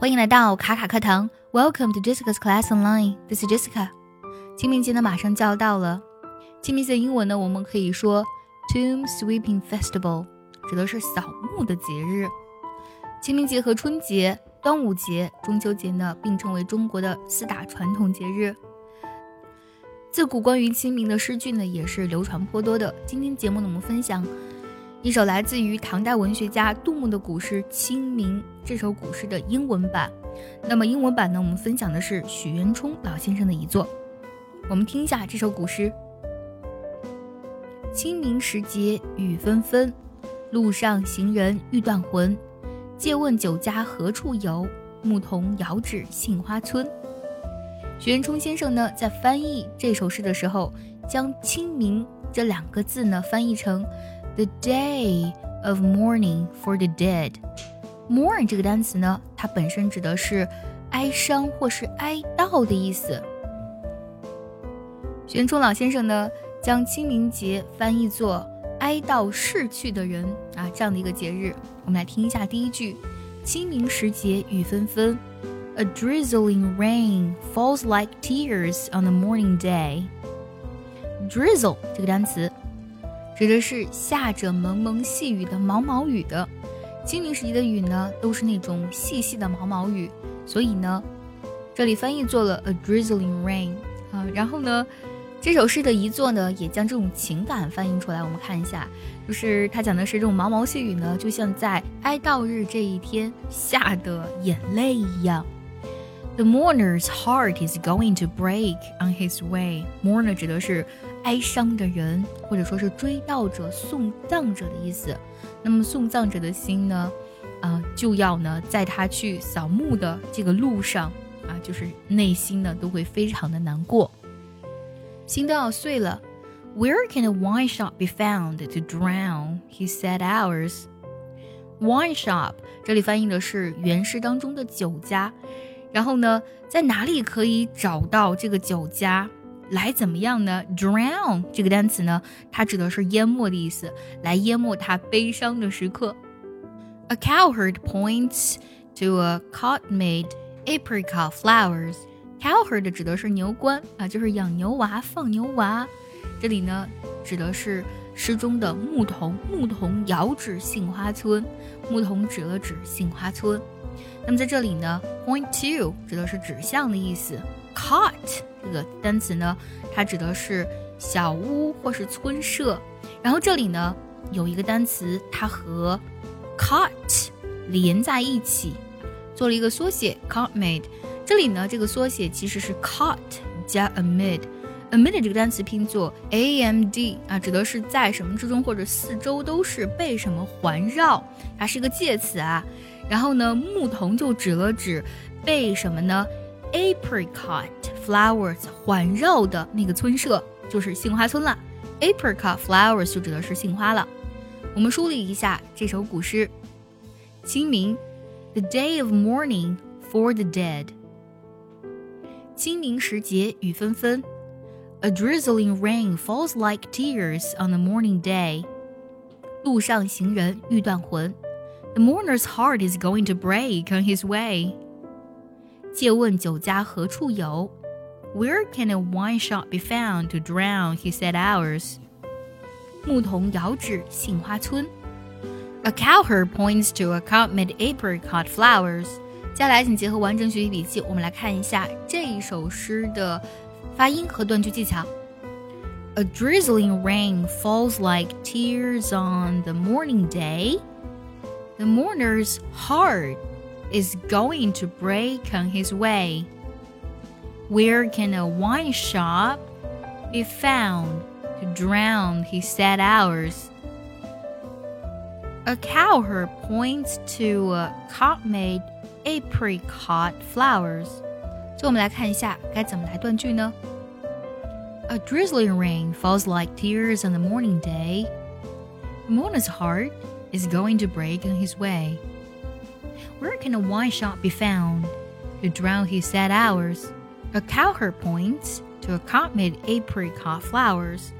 欢迎来到卡卡课堂，Welcome to Jessica's Class Online。This is Jessica。清明节呢马上就要到了，清明节英文呢我们可以说 Tomb Sweeping Festival，指的是扫墓的节日。清明节和春节、端午节、中秋节呢并称为中国的四大传统节日。自古关于清明的诗句呢也是流传颇多的。今天节目呢我们分享。一首来自于唐代文学家杜牧的古诗《清明》，这首古诗的英文版。那么英文版呢？我们分享的是许渊冲老先生的遗作。我们听一下这首古诗：清明时节雨纷纷，路上行人欲断魂。借问酒家何处有？牧童遥指杏花村。许渊冲先生呢，在翻译这首诗的时候，将“清明”这两个字呢翻译成。The day of mourning for the dead. Mourning 这个单词呢，它本身指的是哀伤或是哀悼的意思。玄冲老先生呢，将清明节翻译作哀悼逝去的人啊这样的一个节日。我们来听一下第一句：清明时节雨纷纷，A drizzling rain falls like tears on the morning day. Drizzle 这个单词。指的是下着蒙蒙细雨的毛毛雨的，清明时节的雨呢，都是那种细细的毛毛雨，所以呢，这里翻译做了 a drizzling rain 啊。然后呢，这首诗的一作呢，也将这种情感翻译出来。我们看一下，就是它讲的是这种毛毛细雨呢，就像在哀悼日这一天下的眼泪一样。The mourner's heart is going to break on his way. Mourner 指的是哀伤的人，或者说是追悼者、送葬者的意思。那么送葬者的心呢，啊，就要呢，在他去扫墓的这个路上啊，就是内心呢都会非常的难过，心都要碎了。Where can a wine shop be found to drown his sad ours. Wine shop 这里翻译的是原诗当中的酒家。然后呢，在哪里可以找到这个酒家来怎么样呢？Drown 这个单词呢，它指的是淹没的意思，来淹没他悲伤的时刻。A cowherd points to a cot-made apricot flowers. Cowherd 指的是牛倌啊，就是养牛娃、放牛娃。这里呢，指的是诗中的牧童。牧童遥指杏花村，牧童指了指杏花村。那么在这里呢，point to 指的是指向的意思，cot 这个单词呢，它指的是小屋或是村舍。然后这里呢有一个单词，它和 cot 连在一起，做了一个缩写，cot made。这里呢这个缩写其实是 cot 加 amid，amid 这个单词拼作 a m d 啊，指的是在什么之中或者四周都是被什么环绕，它是一个介词啊。然后呢，牧童就指了指被什么呢？apricot flowers 环绕的那个村舍，就是杏花村了。apricot flowers 就指的是杏花了。我们梳理一下这首古诗：清明，the day of mourning for the dead。清明时节雨纷纷，a drizzling rain falls like tears on the morning day。路上行人欲断魂。The mourner's heart is going to break on his way. 借问酒家何处有? Where can a wine shop be found to drown his sad hours? 牧童遥指杏花村. A cowherd points to a cup-made apricot flowers. 接下来，请结合完整学习笔记，我们来看一下这一首诗的发音和断句技巧。A drizzling rain falls like tears on the morning day the mourner's heart is going to break on his way. Where can a wine shop be found to drown his sad hours? A cowherd points to a cup-made apricot flowers. 所以我们来看一下该怎么来断句呢？A drizzling rain falls like tears on the morning day. The mourner's heart is going to break on his way. Where can a wine shop be found to drown his sad hours? A cowherd points to a cup-made apricot flowers.